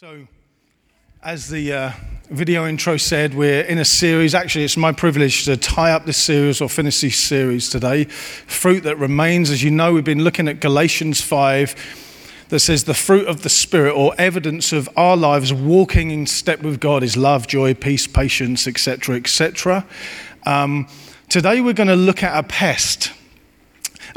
So, as the uh, video intro said, we're in a series. Actually, it's my privilege to tie up this series or finish this series today. Fruit that remains. As you know, we've been looking at Galatians 5 that says the fruit of the Spirit or evidence of our lives walking in step with God is love, joy, peace, patience, etc., etc. Um, today, we're going to look at a pest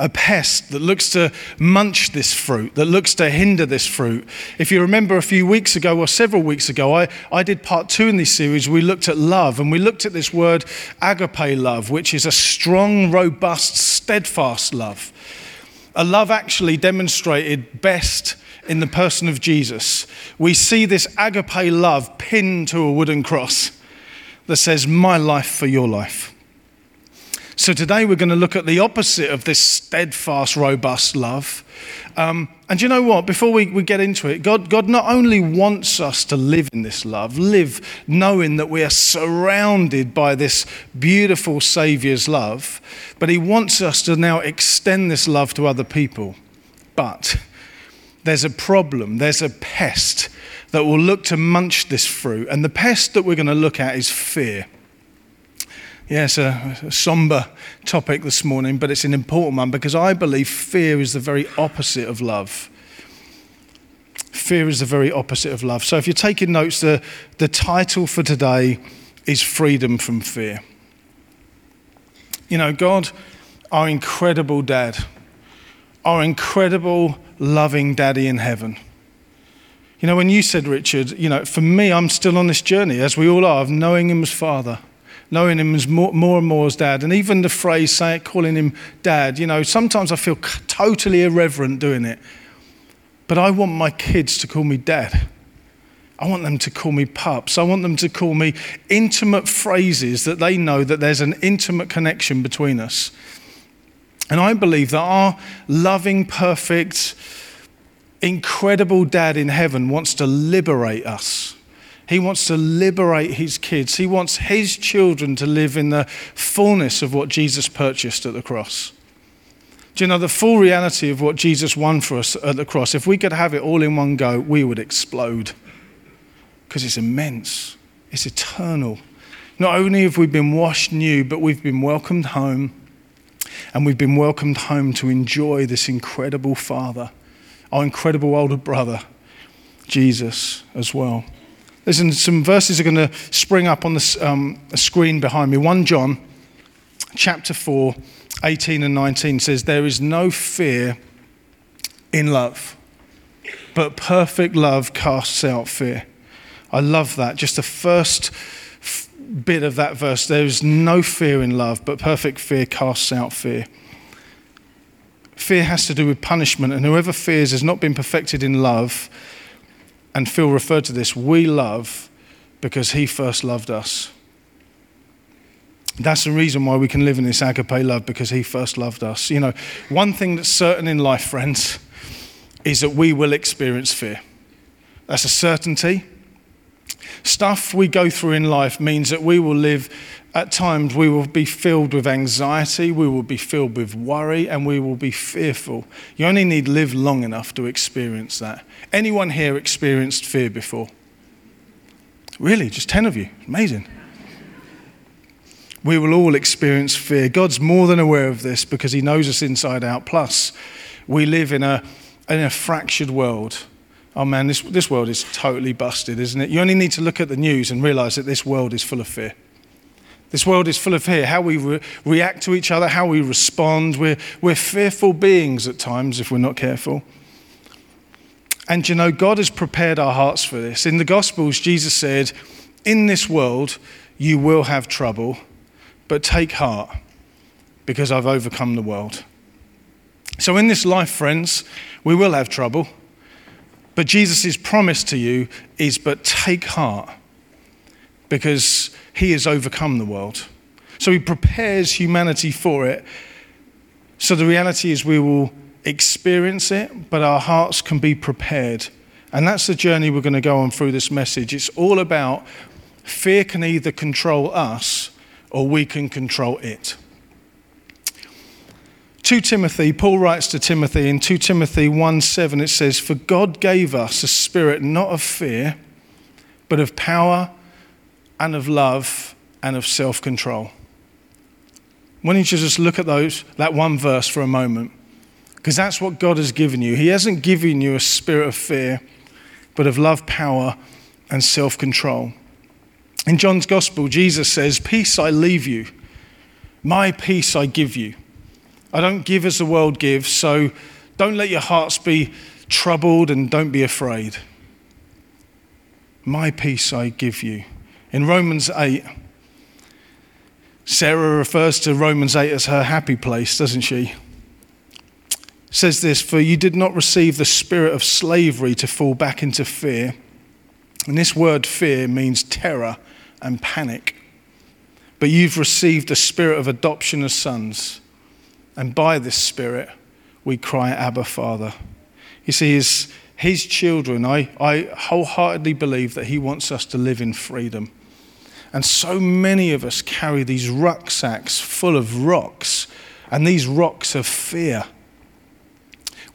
a pest that looks to munch this fruit, that looks to hinder this fruit. If you remember a few weeks ago or several weeks ago, I, I did part two in this series. We looked at love and we looked at this word agape love, which is a strong, robust, steadfast love. A love actually demonstrated best in the person of Jesus. We see this agape love pinned to a wooden cross that says, My life for your life. So today we're going to look at the opposite of this steadfast, robust love. Um, and you know what? Before we, we get into it, God, God not only wants us to live in this love, live knowing that we are surrounded by this beautiful Saviour's love, but He wants us to now extend this love to other people. But there's a problem, there's a pest that will look to munch this fruit. And the pest that we're going to look at is fear. Yes, a, a somber topic this morning, but it's an important one because I believe fear is the very opposite of love. Fear is the very opposite of love. So if you're taking notes, the, the title for today is Freedom from Fear. You know, God, our incredible dad, our incredible loving daddy in heaven. You know, when you said, Richard, you know, for me, I'm still on this journey, as we all are, of knowing him as Father knowing him as more, more and more as dad. And even the phrase say, calling him dad, you know, sometimes I feel totally irreverent doing it. But I want my kids to call me dad. I want them to call me pups. I want them to call me intimate phrases that they know that there's an intimate connection between us. And I believe that our loving, perfect, incredible dad in heaven wants to liberate us he wants to liberate his kids. He wants his children to live in the fullness of what Jesus purchased at the cross. Do you know the full reality of what Jesus won for us at the cross? If we could have it all in one go, we would explode because it's immense, it's eternal. Not only have we been washed new, but we've been welcomed home, and we've been welcomed home to enjoy this incredible Father, our incredible older brother, Jesus, as well. Listen, some verses are going to spring up on the um, screen behind me. 1 John chapter 4, 18 and 19 says, There is no fear in love, but perfect love casts out fear. I love that. Just the first f- bit of that verse. There is no fear in love, but perfect fear casts out fear. Fear has to do with punishment, and whoever fears has not been perfected in love and Phil referred to this, we love because he first loved us. That's the reason why we can live in this agape love because he first loved us. You know, one thing that's certain in life, friends, is that we will experience fear. That's a certainty. Stuff we go through in life means that we will live, at times, we will be filled with anxiety, we will be filled with worry, and we will be fearful. You only need live long enough to experience that. Anyone here experienced fear before? Really? Just 10 of you? Amazing. We will all experience fear. God's more than aware of this because He knows us inside out. Plus, we live in a, in a fractured world oh man, this, this world is totally busted, isn't it? You only need to look at the news and realize that this world is full of fear. This world is full of fear. How we re- react to each other, how we respond. We're, we're fearful beings at times if we're not careful. And you know, God has prepared our hearts for this. In the Gospels, Jesus said, In this world, you will have trouble, but take heart because I've overcome the world. So, in this life, friends, we will have trouble. But Jesus' promise to you is, but take heart because he has overcome the world. So he prepares humanity for it. So the reality is we will experience it, but our hearts can be prepared. And that's the journey we're going to go on through this message. It's all about fear can either control us or we can control it. 2 Timothy, Paul writes to Timothy in 2 Timothy 1 7, it says, For God gave us a spirit not of fear, but of power and of love and of self control. Why don't you just look at those, that one verse for a moment? Because that's what God has given you. He hasn't given you a spirit of fear, but of love, power, and self control. In John's Gospel, Jesus says, Peace I leave you, my peace I give you. I don't give as the world gives, so don't let your hearts be troubled and don't be afraid. My peace I give you. In Romans 8, Sarah refers to Romans 8 as her happy place, doesn't she? Says this, for you did not receive the spirit of slavery to fall back into fear. And this word fear means terror and panic. But you've received the spirit of adoption as sons. And by this spirit, we cry, Abba, Father. You see, as his children, I, I wholeheartedly believe that he wants us to live in freedom. And so many of us carry these rucksacks full of rocks, and these rocks of fear.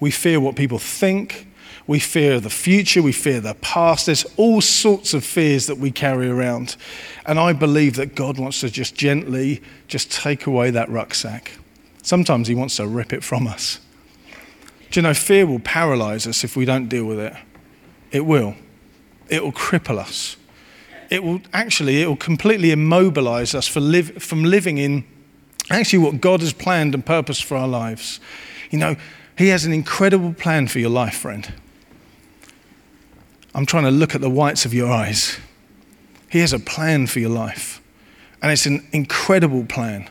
We fear what people think. We fear the future. We fear the past. There's all sorts of fears that we carry around. And I believe that God wants to just gently just take away that rucksack. Sometimes He wants to rip it from us. Do you know, fear will paralyze us if we don't deal with it. It will. It will cripple us. It will actually, it will completely immobilize us live, from living in actually what God has planned and purposed for our lives. You know, He has an incredible plan for your life, friend. I'm trying to look at the whites of your eyes. He has a plan for your life, and it's an incredible plan.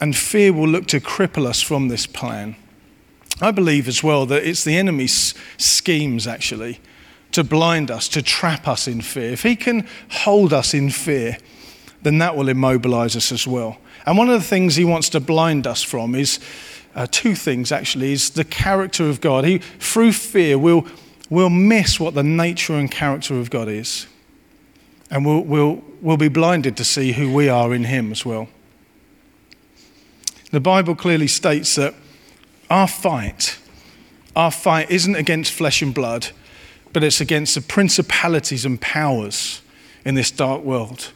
And fear will look to cripple us from this plan. I believe as well that it's the enemy's schemes, actually, to blind us, to trap us in fear. If he can hold us in fear, then that will immobilize us as well. And one of the things he wants to blind us from is uh, two things, actually, is the character of God. He, through fear, will we'll miss what the nature and character of God is. And we'll, we'll, we'll be blinded to see who we are in Him as well. The Bible clearly states that our fight, our fight isn't against flesh and blood, but it's against the principalities and powers in this dark world.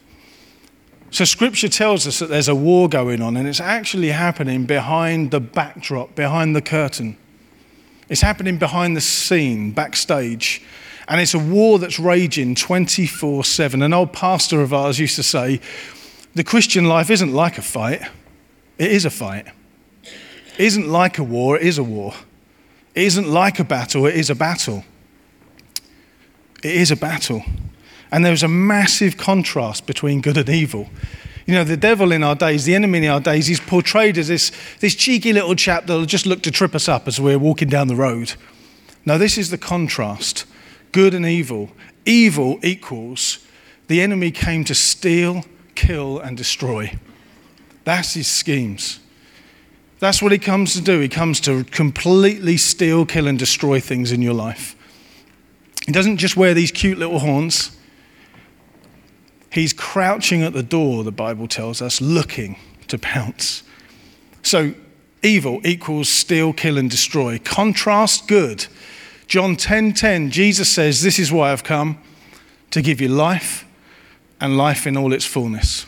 So, Scripture tells us that there's a war going on, and it's actually happening behind the backdrop, behind the curtain. It's happening behind the scene, backstage. And it's a war that's raging 24 7. An old pastor of ours used to say, The Christian life isn't like a fight, it is a fight. It isn't like a war, it is a war. It isn't like a battle, it is a battle. It is a battle. And there's a massive contrast between good and evil. You know, the devil in our days, the enemy in our days, he's portrayed as this, this cheeky little chap that'll just look to trip us up as we're walking down the road. Now, this is the contrast good and evil. Evil equals the enemy came to steal, kill, and destroy. That's his schemes. That's what he comes to do. He comes to completely steal, kill, and destroy things in your life. He doesn't just wear these cute little horns. He's crouching at the door, the Bible tells us, looking to pounce. So, evil equals steal, kill, and destroy. Contrast good. John 10:10, 10, 10, Jesus says, This is why I've come to give you life and life in all its fullness.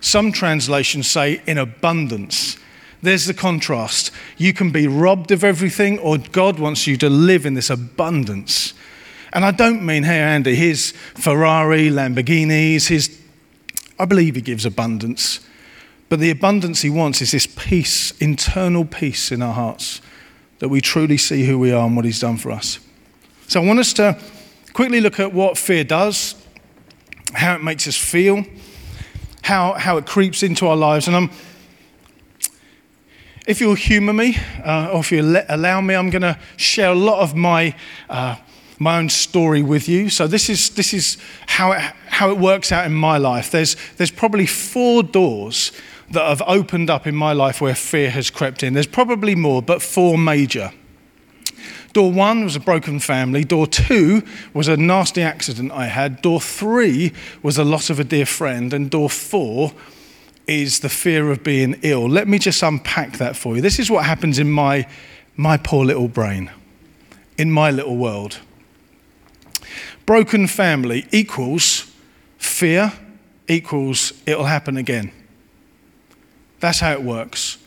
Some translations say in abundance. There's the contrast. You can be robbed of everything, or God wants you to live in this abundance. And I don't mean, hey, Andy, his Ferrari, Lamborghinis, his. I believe he gives abundance. But the abundance he wants is this peace, internal peace in our hearts, that we truly see who we are and what he's done for us. So I want us to quickly look at what fear does, how it makes us feel, how, how it creeps into our lives. And I'm, if you'll humor me, uh, or if you allow me, I'm going to share a lot of my uh, my own story with you. So this is, this is how, it, how it works out in my life. There's, there's probably four doors that have opened up in my life where fear has crept in. There's probably more, but four major. Door one was a broken family. Door two was a nasty accident I had. Door three was a loss of a dear friend. And door four is the fear of being ill. Let me just unpack that for you. This is what happens in my, my poor little brain, in my little world. Broken family equals fear, equals it'll happen again. That's how it works.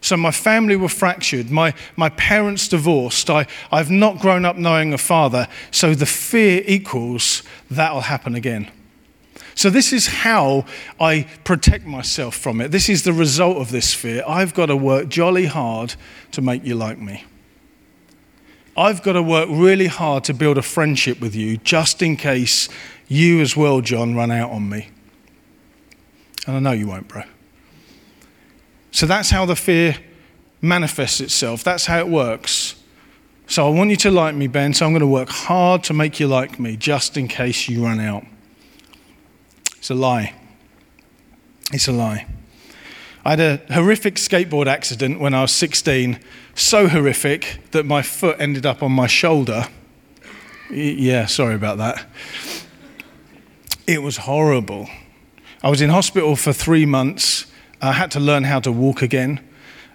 So my family were fractured. My, my parents divorced. I, I've not grown up knowing a father. So the fear equals that'll happen again. So this is how I protect myself from it. This is the result of this fear. I've got to work jolly hard to make you like me. I've got to work really hard to build a friendship with you just in case you as well, John, run out on me. And I know you won't, bro. So that's how the fear manifests itself. That's how it works. So I want you to like me, Ben, so I'm going to work hard to make you like me just in case you run out. It's a lie. It's a lie. I had a horrific skateboard accident when I was 16, so horrific that my foot ended up on my shoulder. Yeah, sorry about that. It was horrible. I was in hospital for three months. I had to learn how to walk again.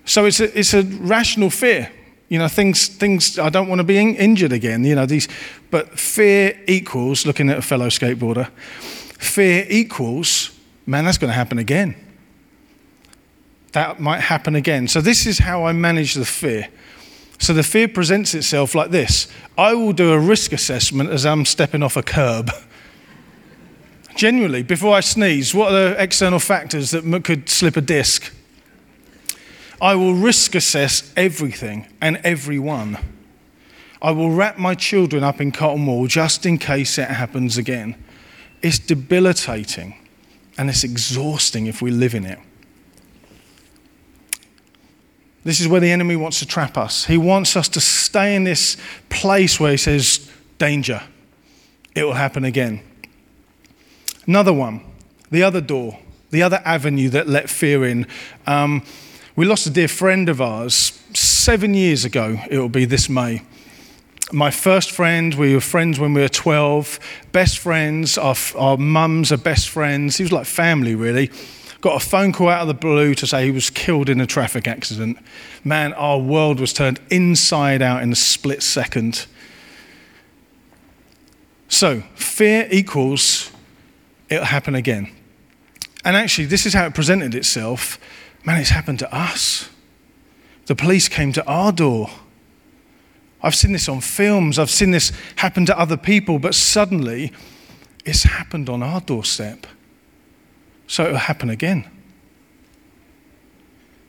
So it's a, it's a rational fear. You know, things, things, I don't want to be in, injured again, you know, these, but fear equals, looking at a fellow skateboarder, fear equals, man, that's going to happen again. That might happen again. So this is how I manage the fear. So the fear presents itself like this I will do a risk assessment as I'm stepping off a curb. Genuinely, before I sneeze, what are the external factors that could slip a disc? I will risk assess everything and everyone. I will wrap my children up in cotton wool just in case it happens again. It's debilitating and it's exhausting if we live in it. This is where the enemy wants to trap us. He wants us to stay in this place where he says, Danger, it will happen again. Another one, the other door, the other avenue that let fear in. Um, we lost a dear friend of ours seven years ago, it will be this May. My first friend, we were friends when we were 12, best friends, our, our mums are best friends. He was like family, really. Got a phone call out of the blue to say he was killed in a traffic accident. Man, our world was turned inside out in a split second. So, fear equals it'll happen again. And actually, this is how it presented itself. Man, it's happened to us. The police came to our door. I've seen this on films, I've seen this happen to other people, but suddenly it's happened on our doorstep. So it'll happen again.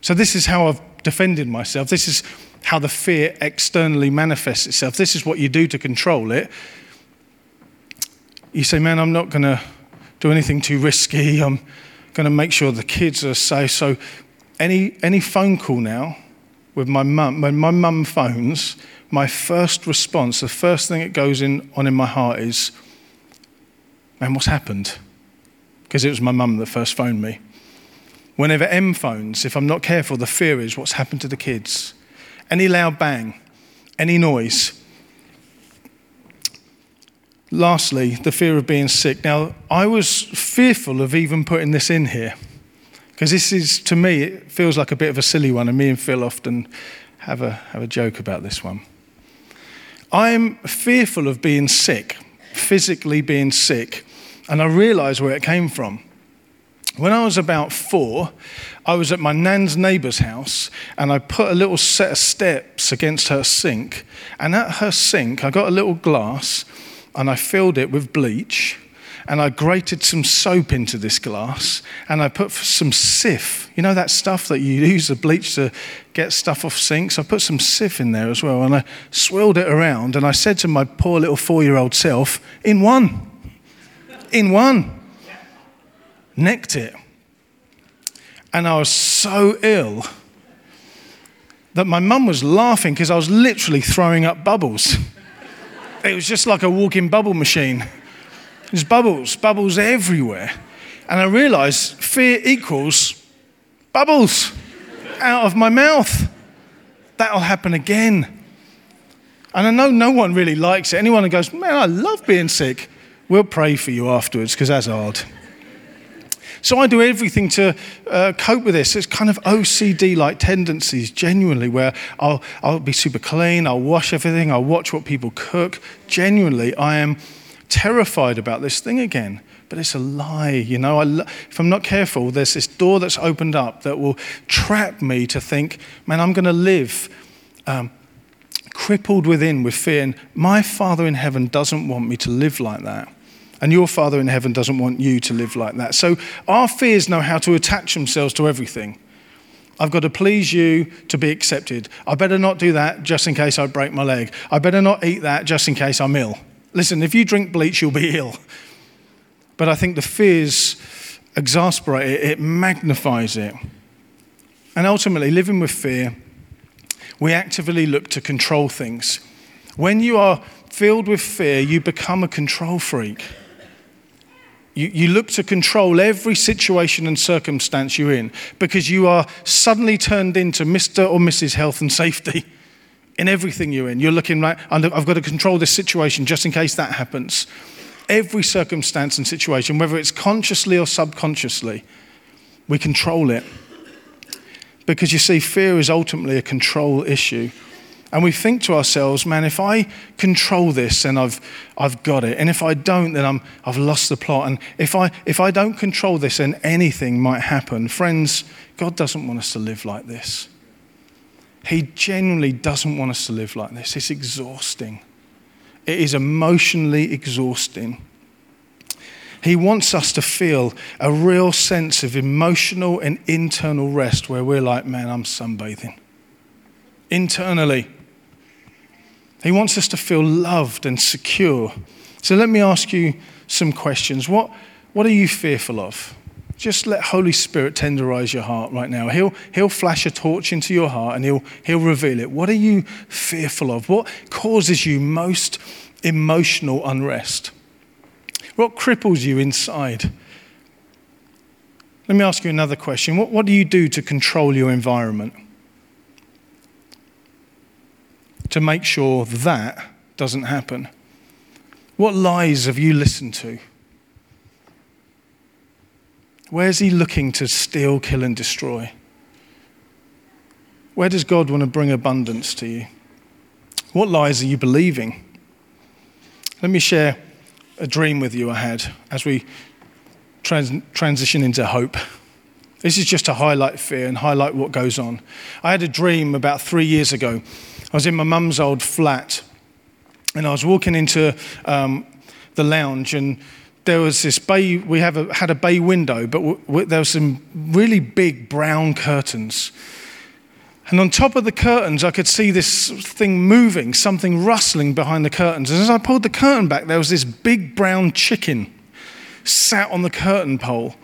So, this is how I've defended myself. This is how the fear externally manifests itself. This is what you do to control it. You say, Man, I'm not going to do anything too risky. I'm going to make sure the kids are safe. So, any, any phone call now with my mum, when my mum phones, my first response, the first thing that goes in, on in my heart is, man, what's happened? Because it was my mum that first phoned me. Whenever M phones, if I'm not careful, the fear is what's happened to the kids. Any loud bang, any noise. Lastly, the fear of being sick. Now, I was fearful of even putting this in here because this is, to me, it feels like a bit of a silly one, and me and Phil often have a, have a joke about this one. I'm fearful of being sick, physically being sick, and I realized where it came from. When I was about four, I was at my nan's neighbour's house and I put a little set of steps against her sink. And at her sink, I got a little glass and I filled it with bleach and I grated some soap into this glass and I put some Cif. You know that stuff that you use the bleach to get stuff off sinks? I put some Cif in there as well and I swirled it around and I said to my poor little four year old self, in one, in one. Necked it. And I was so ill that my mum was laughing because I was literally throwing up bubbles. It was just like a walking bubble machine. There's bubbles, bubbles everywhere. And I realized fear equals bubbles out of my mouth. That'll happen again. And I know no one really likes it. Anyone who goes, Man, I love being sick, we'll pray for you afterwards because that's hard. So I do everything to uh, cope with this. It's kind of OCD like tendencies, genuinely, where I'll, I'll be super clean, I'll wash everything, I'll watch what people cook. Genuinely, I am terrified about this thing again. But it's a lie, you know. I, if I'm not careful, there's this door that's opened up that will trap me to think, man, I'm going to live um, crippled within with fear. And my Father in heaven doesn't want me to live like that. And your Father in heaven doesn't want you to live like that. So our fears know how to attach themselves to everything. I've got to please you to be accepted. I better not do that just in case I break my leg. I better not eat that just in case I'm ill. Listen, if you drink bleach, you'll be ill. But I think the fears exasperate it, it magnifies it. And ultimately, living with fear, we actively look to control things. When you are filled with fear, you become a control freak. You, you look to control every situation and circumstance you're in because you are suddenly turned into Mr. or Mrs. Health and Safety in everything you're in. You're looking right, I've got to control this situation just in case that happens. Every circumstance and situation, whether it's consciously or subconsciously, we control it. Because you see, fear is ultimately a control issue. And we think to ourselves, man, if I control this, then I've, I've got it. And if I don't, then I'm, I've lost the plot. And if I, if I don't control this, then anything might happen. Friends, God doesn't want us to live like this. He genuinely doesn't want us to live like this. It's exhausting, it is emotionally exhausting. He wants us to feel a real sense of emotional and internal rest where we're like, man, I'm sunbathing. Internally. He wants us to feel loved and secure. So let me ask you some questions. What, what are you fearful of? Just let Holy Spirit tenderize your heart right now. He'll, he'll flash a torch into your heart and he'll, he'll reveal it. What are you fearful of? What causes you most emotional unrest? What cripples you inside? Let me ask you another question. What, what do you do to control your environment? To make sure that doesn't happen? What lies have you listened to? Where's he looking to steal, kill, and destroy? Where does God want to bring abundance to you? What lies are you believing? Let me share a dream with you I had as we trans- transition into hope. This is just to highlight fear and highlight what goes on. I had a dream about three years ago. I was in my mum's old flat and I was walking into um, the lounge and there was this bay, we have a, had a bay window, but w- w- there were some really big brown curtains. And on top of the curtains, I could see this thing moving, something rustling behind the curtains. And as I pulled the curtain back, there was this big brown chicken sat on the curtain pole.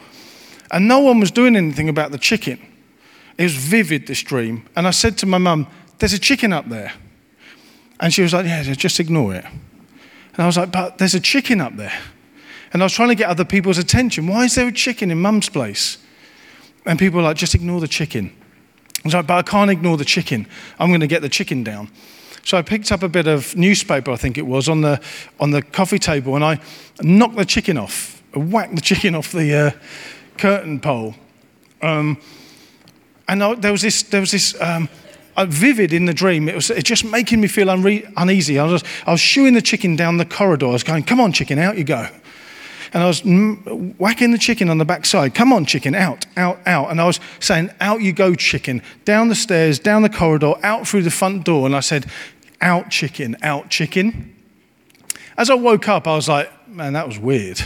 And no one was doing anything about the chicken. It was vivid, this dream. And I said to my mum, There's a chicken up there. And she was like, Yeah, just ignore it. And I was like, But there's a chicken up there. And I was trying to get other people's attention. Why is there a chicken in mum's place? And people were like, Just ignore the chicken. I was like, but I can't ignore the chicken. I'm going to get the chicken down. So I picked up a bit of newspaper, I think it was, on the, on the coffee table, and I knocked the chicken off, I whacked the chicken off the uh, curtain pole. Um, and I, there was this, there was this um, Uh, vivid in the dream. It was just making me feel unre- uneasy. I was, I was shooing the chicken down the corridor. I was going, come on, chicken, out you go and I was whacking the chicken on the backside. Come on, chicken, out, out, out. And I was saying, out you go, chicken, down the stairs, down the corridor, out through the front door. And I said, out, chicken, out, chicken. As I woke up, I was like, man, that was weird.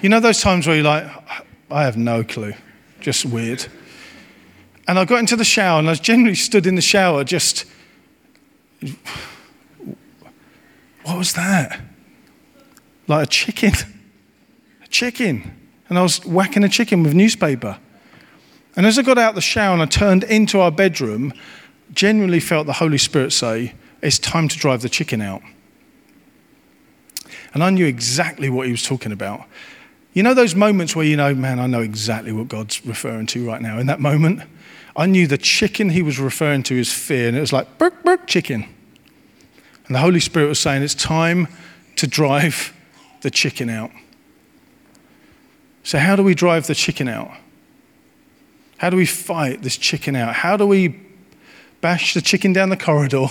You know those times where you're like, I have no clue, just weird. And I got into the shower and I generally stood in the shower just, what was that? Like a chicken A chicken. And I was whacking a chicken with newspaper. And as I got out the shower and I turned into our bedroom, genuinely felt the Holy Spirit say, It's time to drive the chicken out. And I knew exactly what he was talking about. You know those moments where you know, man, I know exactly what God's referring to right now. In that moment, I knew the chicken he was referring to is fear, and it was like, burk, burk, chicken. And the Holy Spirit was saying, It's time to drive the chicken out. So, how do we drive the chicken out? How do we fight this chicken out? How do we bash the chicken down the corridor,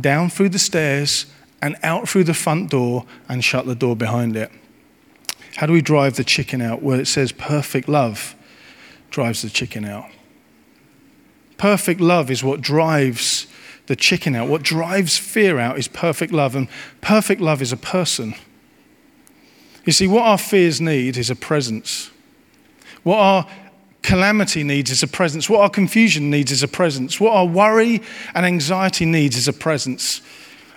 down through the stairs, and out through the front door and shut the door behind it? How do we drive the chicken out? Well, it says perfect love drives the chicken out. Perfect love is what drives the chicken out. What drives fear out is perfect love, and perfect love is a person. You see, what our fears need is a presence. What our calamity needs is a presence. What our confusion needs is a presence. What our worry and anxiety needs is a presence.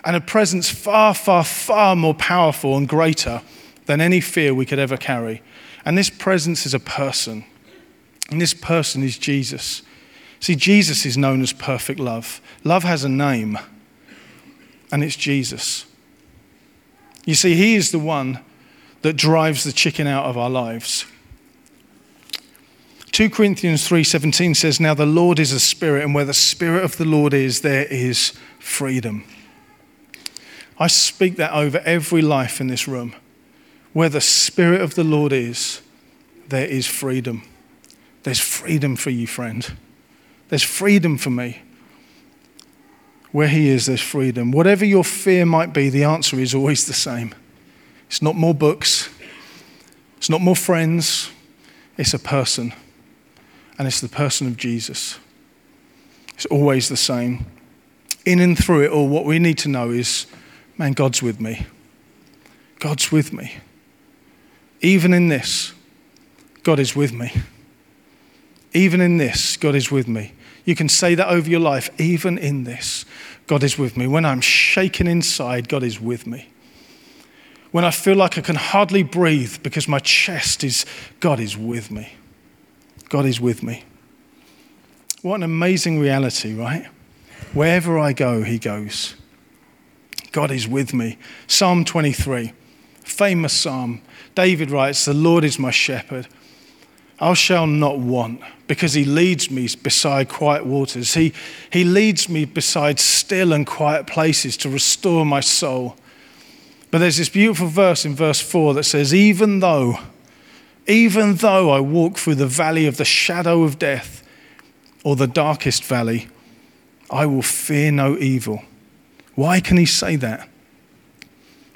And a presence far, far, far more powerful and greater than any fear we could ever carry. And this presence is a person. And this person is Jesus. See, Jesus is known as perfect love. Love has a name, and it's Jesus. You see, He is the one that drives the chicken out of our lives. 2 Corinthians 3:17 says now the Lord is a spirit and where the spirit of the Lord is there is freedom. I speak that over every life in this room. Where the spirit of the Lord is there is freedom. There's freedom for you friend. There's freedom for me. Where He is, there's freedom. Whatever your fear might be, the answer is always the same. It's not more books, it's not more friends, it's a person. And it's the person of Jesus. It's always the same. In and through it all, what we need to know is man, God's with me. God's with me. Even in this, God is with me. Even in this, God is with me. You can say that over your life. Even in this, God is with me. When I'm shaken inside, God is with me. When I feel like I can hardly breathe because my chest is, God is with me. God is with me. What an amazing reality, right? Wherever I go, He goes. God is with me. Psalm 23, famous psalm. David writes, The Lord is my shepherd. I shall not want because he leads me beside quiet waters. He, he leads me beside still and quiet places to restore my soul. But there's this beautiful verse in verse 4 that says, Even though, even though I walk through the valley of the shadow of death or the darkest valley, I will fear no evil. Why can he say that?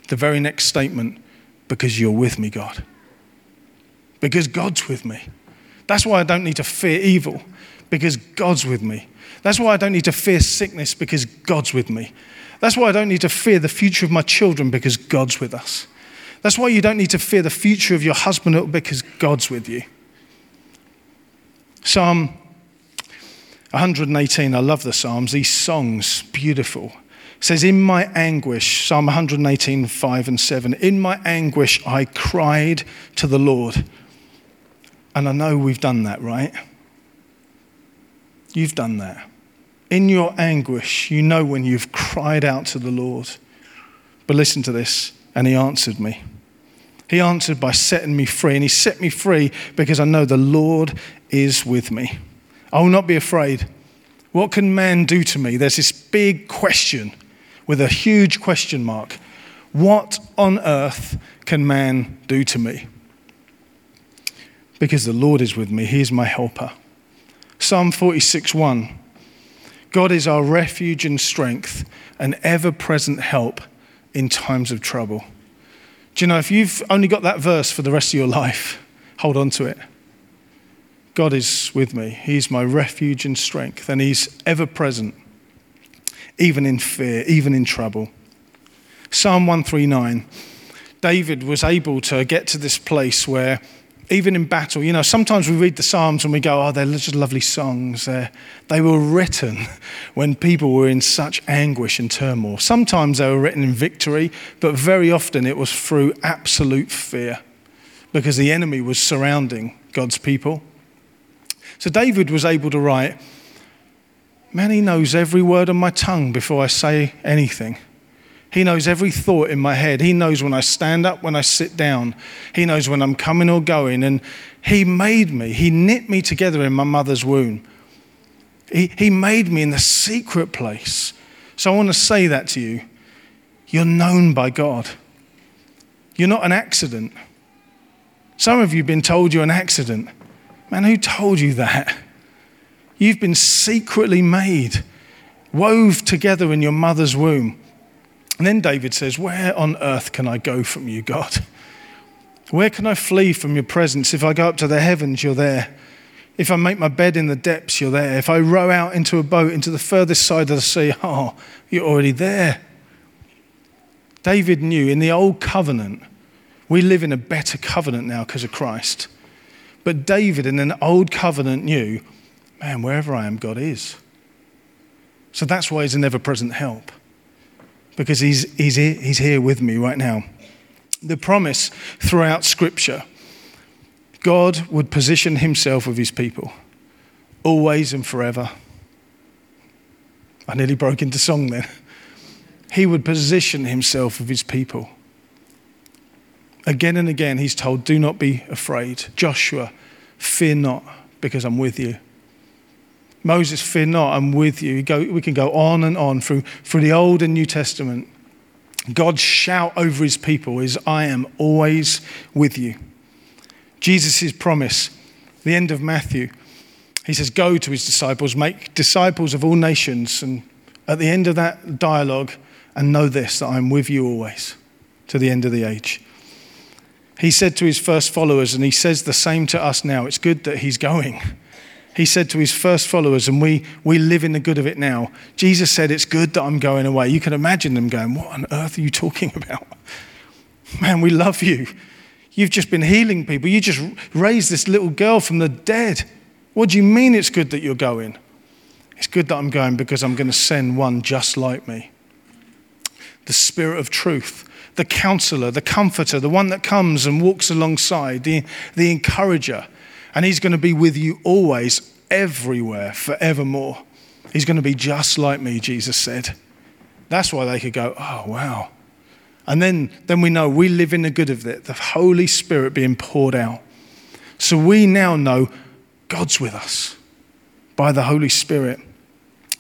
The very next statement, because you're with me, God because God's with me. That's why I don't need to fear evil, because God's with me. That's why I don't need to fear sickness, because God's with me. That's why I don't need to fear the future of my children, because God's with us. That's why you don't need to fear the future of your husband, because God's with you. Psalm 118, I love the Psalms, these songs, beautiful. Says, In my anguish, Psalm 118, 5 and 7, in my anguish I cried to the Lord. And I know we've done that, right? You've done that. In your anguish, you know when you've cried out to the Lord. But listen to this, and He answered me. He answered by setting me free, and He set me free because I know the Lord is with me. I will not be afraid. What can man do to me? There's this big question with a huge question mark. What on earth can man do to me? because the Lord is with me. He is my helper. Psalm 46 1. God is our refuge and strength, an ever present help in times of trouble. Do you know, if you've only got that verse for the rest of your life, hold on to it. God is with me. He's my refuge and strength, and He's ever present, even in fear, even in trouble. Psalm 139. David was able to get to this place where even in battle, you know, sometimes we read the Psalms and we go, oh, they're just lovely songs. They're, they were written when people were in such anguish and turmoil. Sometimes they were written in victory, but very often it was through absolute fear because the enemy was surrounding God's people. So David was able to write, Man, he knows every word on my tongue before I say anything. He knows every thought in my head. He knows when I stand up, when I sit down. He knows when I'm coming or going. And He made me. He knit me together in my mother's womb. He, he made me in the secret place. So I want to say that to you. You're known by God. You're not an accident. Some of you have been told you're an accident. Man, who told you that? You've been secretly made, wove together in your mother's womb. And then David says, Where on earth can I go from you, God? Where can I flee from your presence? If I go up to the heavens, you're there. If I make my bed in the depths, you're there. If I row out into a boat into the furthest side of the sea, oh, you're already there. David knew in the old covenant, we live in a better covenant now because of Christ. But David in an old covenant knew, man, wherever I am, God is. So that's why he's an ever present help, because he's, he's, he's here with me right now. The promise throughout Scripture God would position himself with his people, always and forever. I nearly broke into song then. He would position himself with his people. Again and again, he's told, Do not be afraid. Joshua, fear not, because I'm with you. Moses, fear not, I'm with you. we can go on and on through, through the Old and New Testament. God's shout over his people is, I am always with you. Jesus' promise, the end of Matthew, he says, Go to his disciples, make disciples of all nations. And at the end of that dialogue, and know this, that I'm with you always to the end of the age. He said to his first followers, and he says the same to us now it's good that he's going. He said to his first followers, and we, we live in the good of it now. Jesus said, It's good that I'm going away. You can imagine them going, What on earth are you talking about? Man, we love you. You've just been healing people. You just raised this little girl from the dead. What do you mean it's good that you're going? It's good that I'm going because I'm going to send one just like me. The Spirit of truth, the counselor, the comforter, the one that comes and walks alongside, the, the encourager. And he's going to be with you always, everywhere, forevermore. He's going to be just like me, Jesus said. That's why they could go, oh, wow. And then, then we know we live in the good of it, the Holy Spirit being poured out. So we now know God's with us by the Holy Spirit.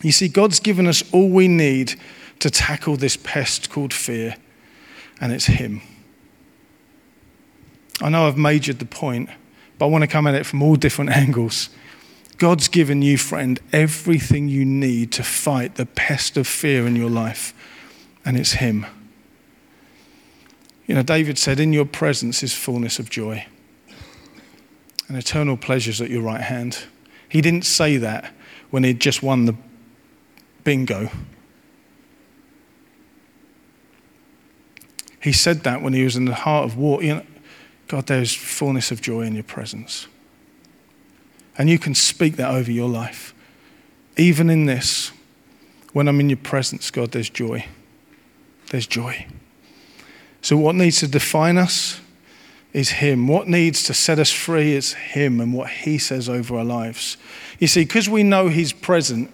You see, God's given us all we need to tackle this pest called fear, and it's Him. I know I've majored the point, but I want to come at it from all different angles. God's given you, friend, everything you need to fight the pest of fear in your life, and it's Him. You know, David said, In your presence is fullness of joy and eternal pleasures at your right hand. He didn't say that when he'd just won the bingo. He said that when he was in the heart of war. You know, God, there's fullness of joy in your presence. And you can speak that over your life. Even in this, when I'm in your presence, God, there's joy. There's joy. So, what needs to define us is Him. What needs to set us free is Him and what He says over our lives. You see, because we know He's present,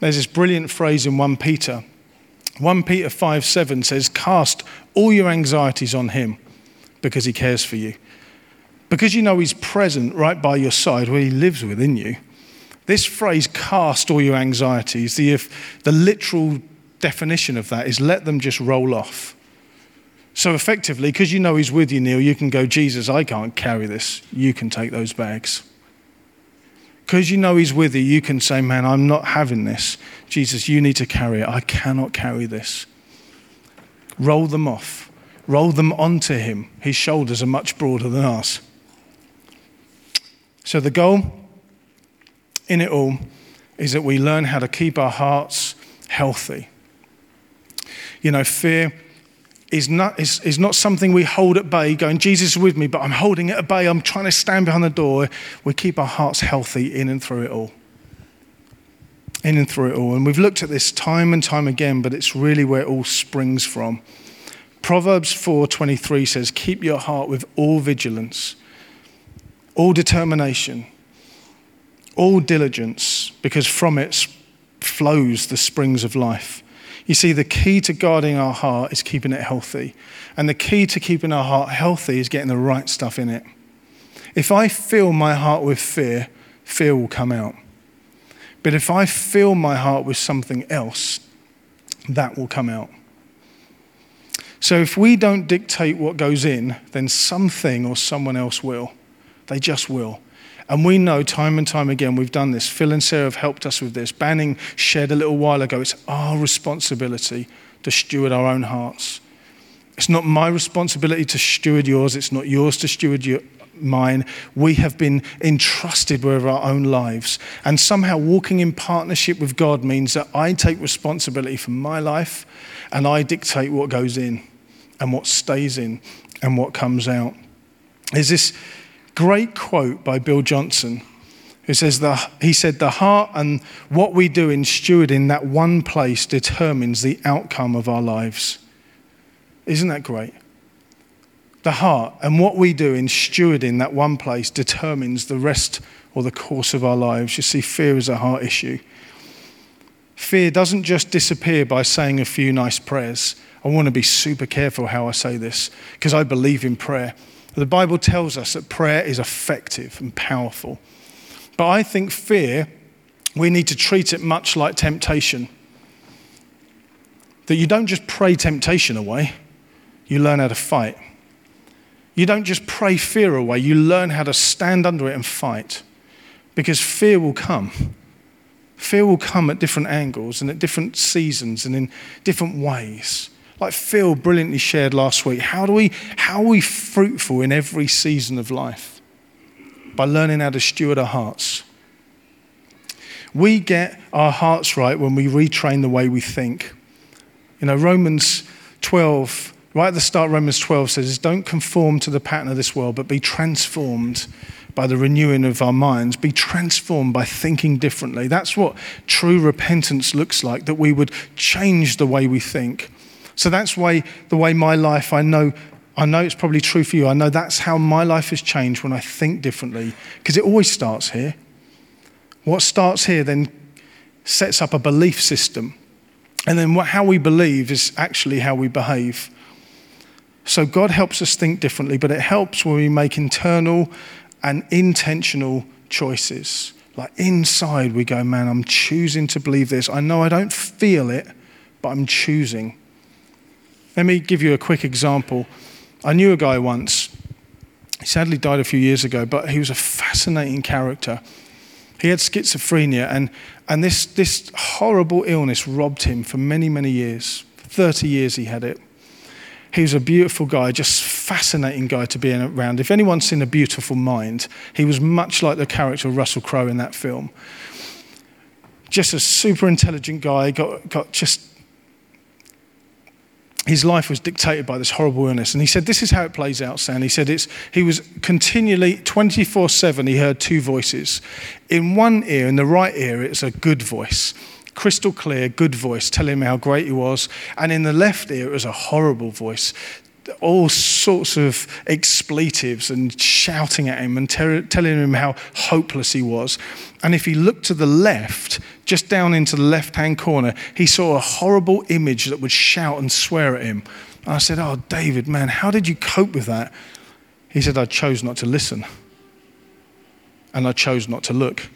there's this brilliant phrase in 1 Peter. 1 Peter 5 7 says, Cast all your anxieties on Him because He cares for you. Because you know He's present right by your side where He lives within you. This phrase, cast all your anxieties, the, if, the literal definition of that is let them just roll off. So effectively, because you know He's with you, Neil, you can go, Jesus, I can't carry this. You can take those bags. Because you know He's with you, you can say, Man, I'm not having this. Jesus, you need to carry it. I cannot carry this. Roll them off, roll them onto Him. His shoulders are much broader than ours. So the goal in it all is that we learn how to keep our hearts healthy. You know, fear is not, is, is not something we hold at bay, going, Jesus is with me, but I'm holding it at bay. I'm trying to stand behind the door. We keep our hearts healthy in and through it all. In and through it all. And we've looked at this time and time again, but it's really where it all springs from. Proverbs 4:23 says, "Keep your heart with all vigilance, all determination, all diligence, because from it flows the springs of life." You see, the key to guarding our heart is keeping it healthy. And the key to keeping our heart healthy is getting the right stuff in it. If I fill my heart with fear, fear will come out. But if I fill my heart with something else, that will come out. So if we don't dictate what goes in, then something or someone else will. They just will. And we know time and time again we've done this. Phil and Sarah have helped us with this. Banning shared a little while ago. It's our responsibility to steward our own hearts. It's not my responsibility to steward yours. It's not yours to steward your, mine. We have been entrusted with our own lives. And somehow walking in partnership with God means that I take responsibility for my life and I dictate what goes in and what stays in and what comes out. There's this great quote by Bill Johnson who says, the, He said, The heart and what we do in stewarding that one place determines the outcome of our lives. Isn't that great? The heart and what we do in stewarding that one place determines the rest or the course of our lives. You see, fear is a heart issue. Fear doesn't just disappear by saying a few nice prayers. I want to be super careful how I say this because I believe in prayer. The Bible tells us that prayer is effective and powerful. But I think fear, we need to treat it much like temptation. That you don't just pray temptation away, you learn how to fight. You don't just pray fear away, you learn how to stand under it and fight. Because fear will come. Fear will come at different angles and at different seasons and in different ways. Like Phil brilliantly shared last week, how, do we, how are we fruitful in every season of life? By learning how to steward our hearts. We get our hearts right when we retrain the way we think. You know, Romans 12, right at the start, Romans 12 says, Don't conform to the pattern of this world, but be transformed by the renewing of our minds, be transformed by thinking differently. That's what true repentance looks like, that we would change the way we think. So that's why the way my life, I know, I know it's probably true for you. I know that's how my life has changed when I think differently, because it always starts here. What starts here then sets up a belief system. And then what, how we believe is actually how we behave. So God helps us think differently, but it helps when we make internal and intentional choices. Like inside, we go, man, I'm choosing to believe this. I know I don't feel it, but I'm choosing. Let me give you a quick example. I knew a guy once, he sadly died a few years ago, but he was a fascinating character. He had schizophrenia, and, and this, this horrible illness robbed him for many, many years. 30 years he had it. He was a beautiful guy, just fascinating guy to be around. If anyone's seen A Beautiful Mind, he was much like the character Russell Crowe in that film. Just a super intelligent guy, got, got just his life was dictated by this horrible illness. And he said, This is how it plays out, Sam. He said, it's, He was continually, 24 7, he heard two voices. In one ear, in the right ear, it's a good voice, crystal clear, good voice, telling him how great he was. And in the left ear, it was a horrible voice, all sorts of expletives and shouting at him and ter- telling him how hopeless he was. And if he looked to the left, just down into the left hand corner, he saw a horrible image that would shout and swear at him. And I said, Oh, David, man, how did you cope with that? He said, I chose not to listen. And I chose not to look.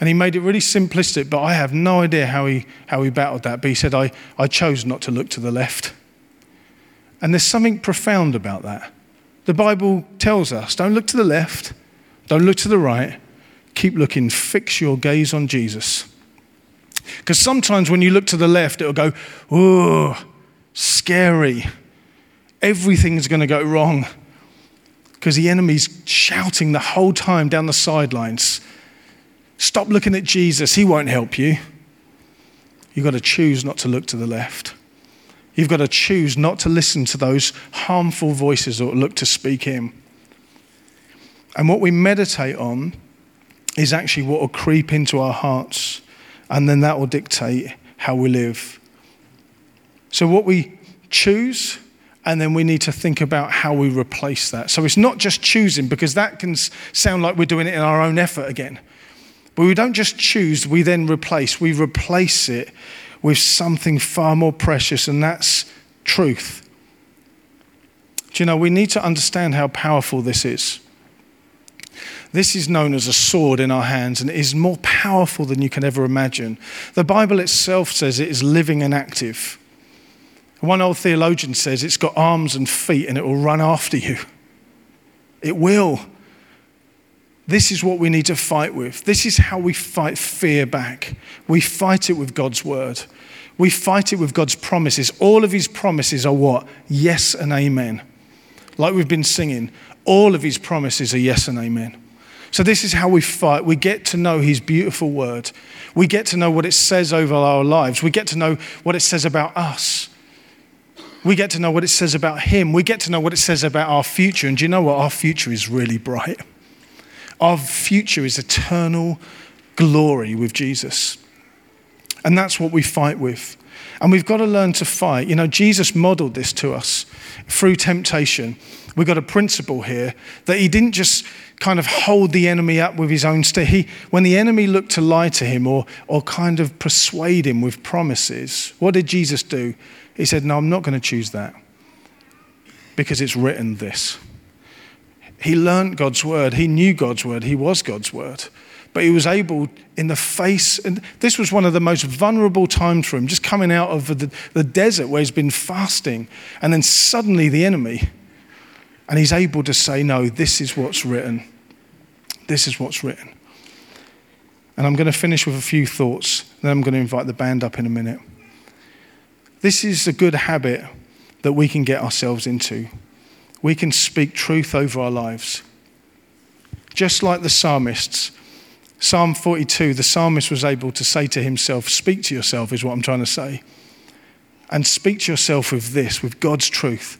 And he made it really simplistic, but I have no idea how he, how he battled that. But he said, I, I chose not to look to the left. And there's something profound about that. The Bible tells us don't look to the left, don't look to the right, keep looking, fix your gaze on Jesus. Because sometimes when you look to the left, it'll go, oh, scary. Everything's going to go wrong. Because the enemy's shouting the whole time down the sidelines. Stop looking at Jesus, he won't help you. You've got to choose not to look to the left. You've got to choose not to listen to those harmful voices that look to speak in. And what we meditate on is actually what will creep into our hearts, and then that will dictate how we live. So, what we choose, and then we need to think about how we replace that. So, it's not just choosing, because that can sound like we're doing it in our own effort again. But we don't just choose, we then replace. We replace it with something far more precious, and that's truth. Do you know, we need to understand how powerful this is. This is known as a sword in our hands, and it is more powerful than you can ever imagine. The Bible itself says it is living and active. One old theologian says it's got arms and feet and it will run after you. It will. This is what we need to fight with. This is how we fight fear back. We fight it with God's word. We fight it with God's promises. All of his promises are what? Yes and amen. Like we've been singing, all of his promises are yes and amen. So, this is how we fight. We get to know his beautiful word. We get to know what it says over our lives. We get to know what it says about us. We get to know what it says about him. We get to know what it says about our future. And do you know what? Our future is really bright. Our future is eternal glory with Jesus. And that's what we fight with. And we've got to learn to fight. You know, Jesus modeled this to us through temptation. We've got a principle here that he didn't just kind of hold the enemy up with his own stick. He, when the enemy looked to lie to him or, or kind of persuade him with promises, what did Jesus do? He said, No, I'm not going to choose that because it's written this. He learned God's word, he knew God's word, he was God's word. But he was able, in the face, and this was one of the most vulnerable times for him, just coming out of the, the desert where he's been fasting, and then suddenly the enemy, and he's able to say, No, this is what's written. This is what's written. And I'm going to finish with a few thoughts, then I'm going to invite the band up in a minute. This is a good habit that we can get ourselves into. We can speak truth over our lives. Just like the psalmists, Psalm 42, the psalmist was able to say to himself, Speak to yourself, is what I'm trying to say. And speak to yourself with this, with God's truth.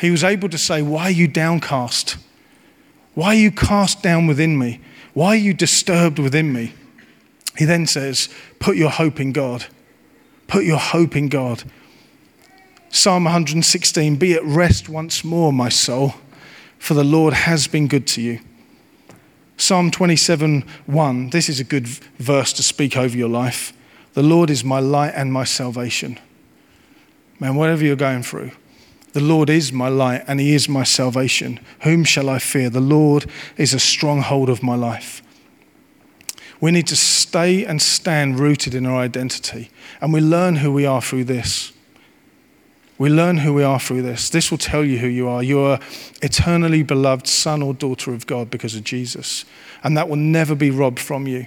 He was able to say, Why are you downcast? Why are you cast down within me? Why are you disturbed within me? He then says, Put your hope in God. Put your hope in God. Psalm 116 Be at rest once more, my soul, for the Lord has been good to you. Psalm 27 1 This is a good verse to speak over your life. The Lord is my light and my salvation. Man, whatever you're going through, the Lord is my light and He is my salvation. Whom shall I fear? The Lord is a stronghold of my life. We need to stay and stand rooted in our identity. And we learn who we are through this. We learn who we are through this. This will tell you who you are. You're eternally beloved son or daughter of God because of Jesus. And that will never be robbed from you.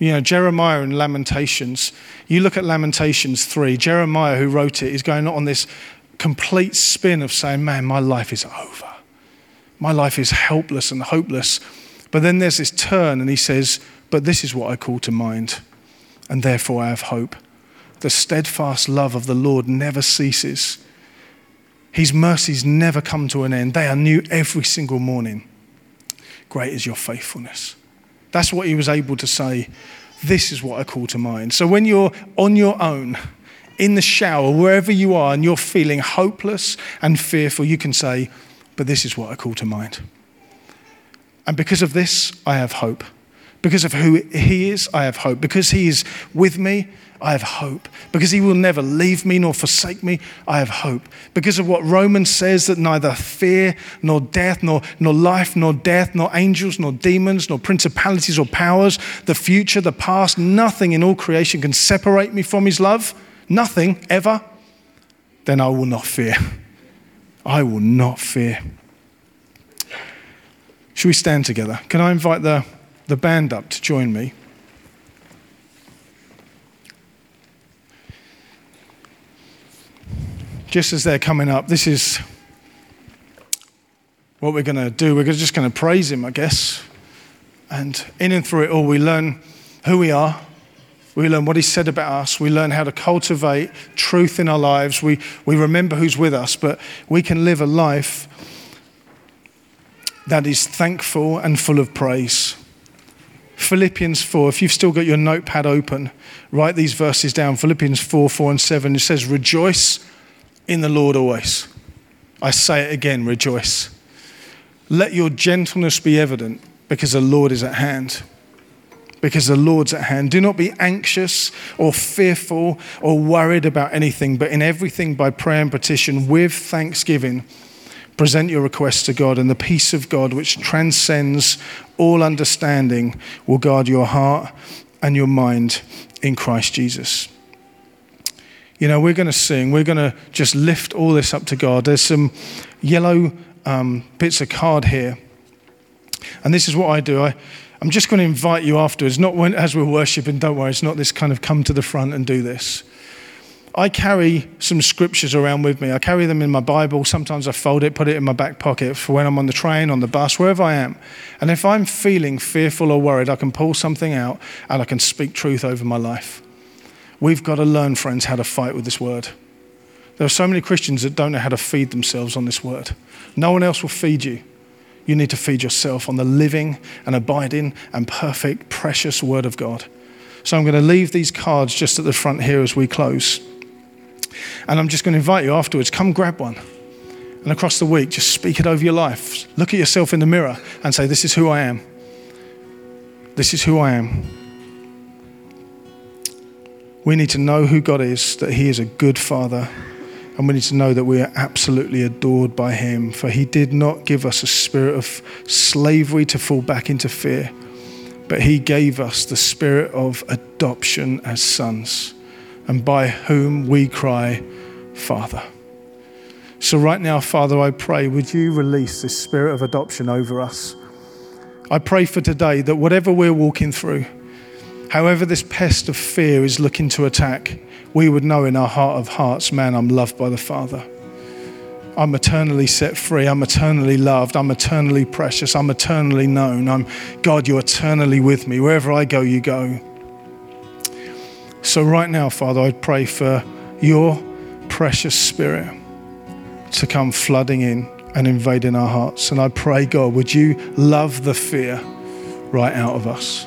You know, Jeremiah in Lamentations, you look at Lamentations 3, Jeremiah, who wrote it, is going on this complete spin of saying, Man, my life is over. My life is helpless and hopeless. But then there's this turn, and he says, But this is what I call to mind, and therefore I have hope. The steadfast love of the Lord never ceases. His mercies never come to an end. They are new every single morning. Great is your faithfulness. That's what he was able to say. This is what I call to mind. So when you're on your own, in the shower, wherever you are, and you're feeling hopeless and fearful, you can say, But this is what I call to mind. And because of this, I have hope. Because of who He is, I have hope. Because He is with me, I have hope. Because He will never leave me nor forsake me, I have hope. Because of what Romans says that neither fear, nor death, nor, nor life, nor death, nor angels, nor demons, nor principalities or powers, the future, the past, nothing in all creation can separate me from His love. Nothing, ever. Then I will not fear. I will not fear. Should we stand together? Can I invite the, the band up to join me? Just as they're coming up, this is what we're going to do. We're just going to praise Him, I guess. And in and through it all, we learn who we are. We learn what He said about us. We learn how to cultivate truth in our lives. We, we remember who's with us, but we can live a life that is thankful and full of praise. Philippians 4, if you've still got your notepad open, write these verses down. Philippians 4, 4 and 7. It says, Rejoice in the Lord always. I say it again, rejoice. Let your gentleness be evident because the Lord is at hand. Because the Lord's at hand. Do not be anxious or fearful or worried about anything, but in everything by prayer and petition with thanksgiving present your requests to God, and the peace of God, which transcends all understanding, will guard your heart and your mind in Christ Jesus. You know, we're going to sing. We're going to just lift all this up to God. There's some yellow um, bits of card here. And this is what I do. I, I'm just going to invite you afterwards, not when, as we're worshiping, don't worry, it's not this kind of come to the front and do this. I carry some scriptures around with me. I carry them in my Bible. Sometimes I fold it, put it in my back pocket for when I'm on the train, on the bus, wherever I am. And if I'm feeling fearful or worried, I can pull something out and I can speak truth over my life. We've got to learn, friends, how to fight with this word. There are so many Christians that don't know how to feed themselves on this word. No one else will feed you. You need to feed yourself on the living and abiding and perfect, precious word of God. So I'm going to leave these cards just at the front here as we close. And I'm just going to invite you afterwards, come grab one. And across the week, just speak it over your life. Look at yourself in the mirror and say, This is who I am. This is who I am. We need to know who God is, that He is a good Father, and we need to know that we are absolutely adored by Him, for He did not give us a spirit of slavery to fall back into fear, but He gave us the spirit of adoption as sons and by whom we cry, Father. So, right now, Father, I pray, would you release this spirit of adoption over us? I pray for today that whatever we're walking through, however this pest of fear is looking to attack, we would know in our heart of hearts, man, I'm loved by the Father. I'm eternally set free. I'm eternally loved. I'm eternally precious. I'm eternally known. I'm God, you're eternally with me. Wherever I go, you go. So, right now, Father, I pray for your precious spirit to come flooding in and invading our hearts. And I pray, God, would you love the fear right out of us?